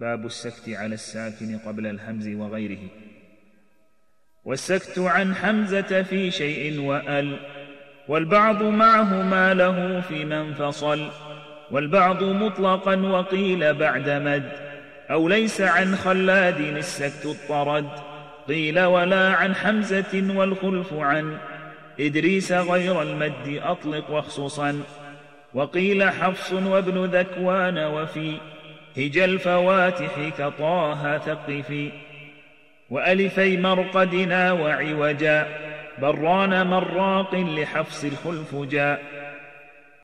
باب السكت على الساكن قبل الهمز وغيره. والسكت عن حمزة في شيء وأل والبعض معه ما له في من فصل والبعض مطلقا وقيل بعد مد أو ليس عن خلاد السكت اضطرد قيل ولا عن حمزة والخلف عن إدريس غير المد أطلق وخصوصا وقيل حفص وابن ذكوان وفي هج الفواتح كطه ثقفي وألفي مرقدنا وعوجا. بران مراق لحفص الخلف جاء